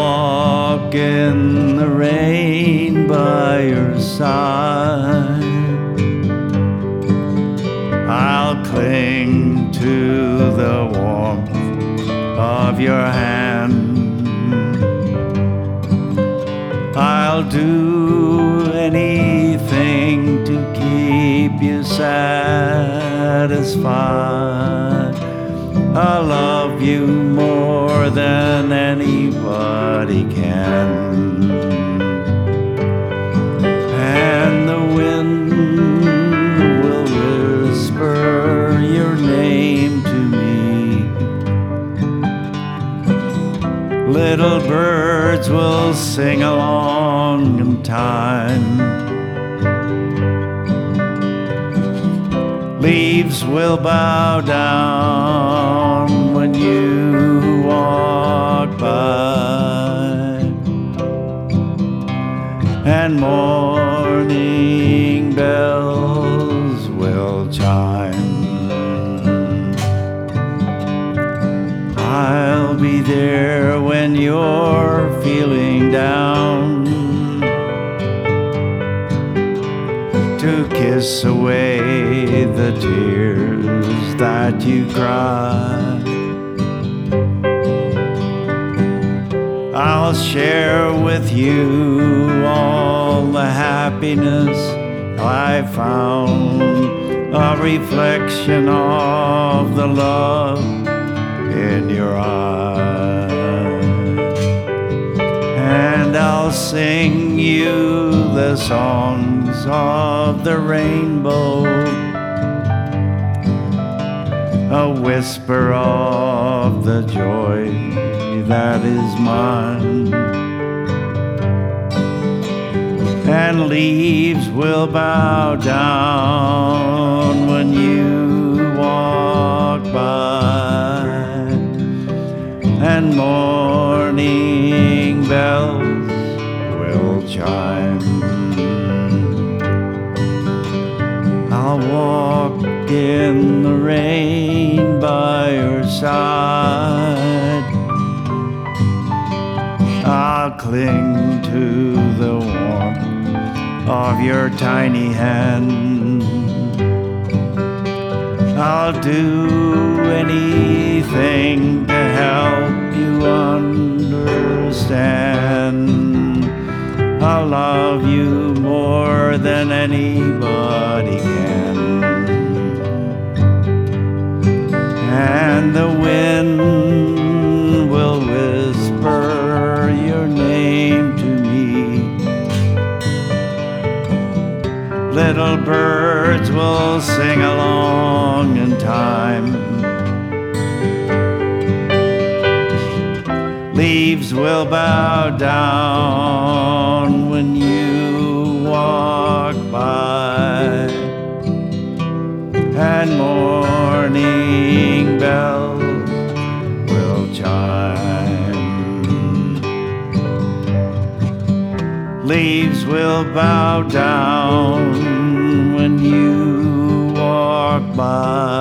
Walk in the rain by your side. I'll cling to the warmth of your hand. I'll do anything to keep you satisfied. I love you more than anybody can. And the wind will whisper your name to me. Little birds will sing along in time. Leaves will bow down be there when you're feeling down to kiss away the tears that you cry. I'll share with you all the happiness I found, a reflection of the love in your eyes. And I'll sing you the songs of the rainbow, a whisper of the joy that is mine. And leaves will bow down bells will chime. I'll walk in the rain by your side. I'll cling to the warmth of your tiny hand. I'll do anything to help you understand. I'll love you more than anybody can. And the wind will whisper your name to me. Little birds will sing along in time. Leaves will bow down when you walk by, and morning bells will chime. Leaves will bow down when you walk by,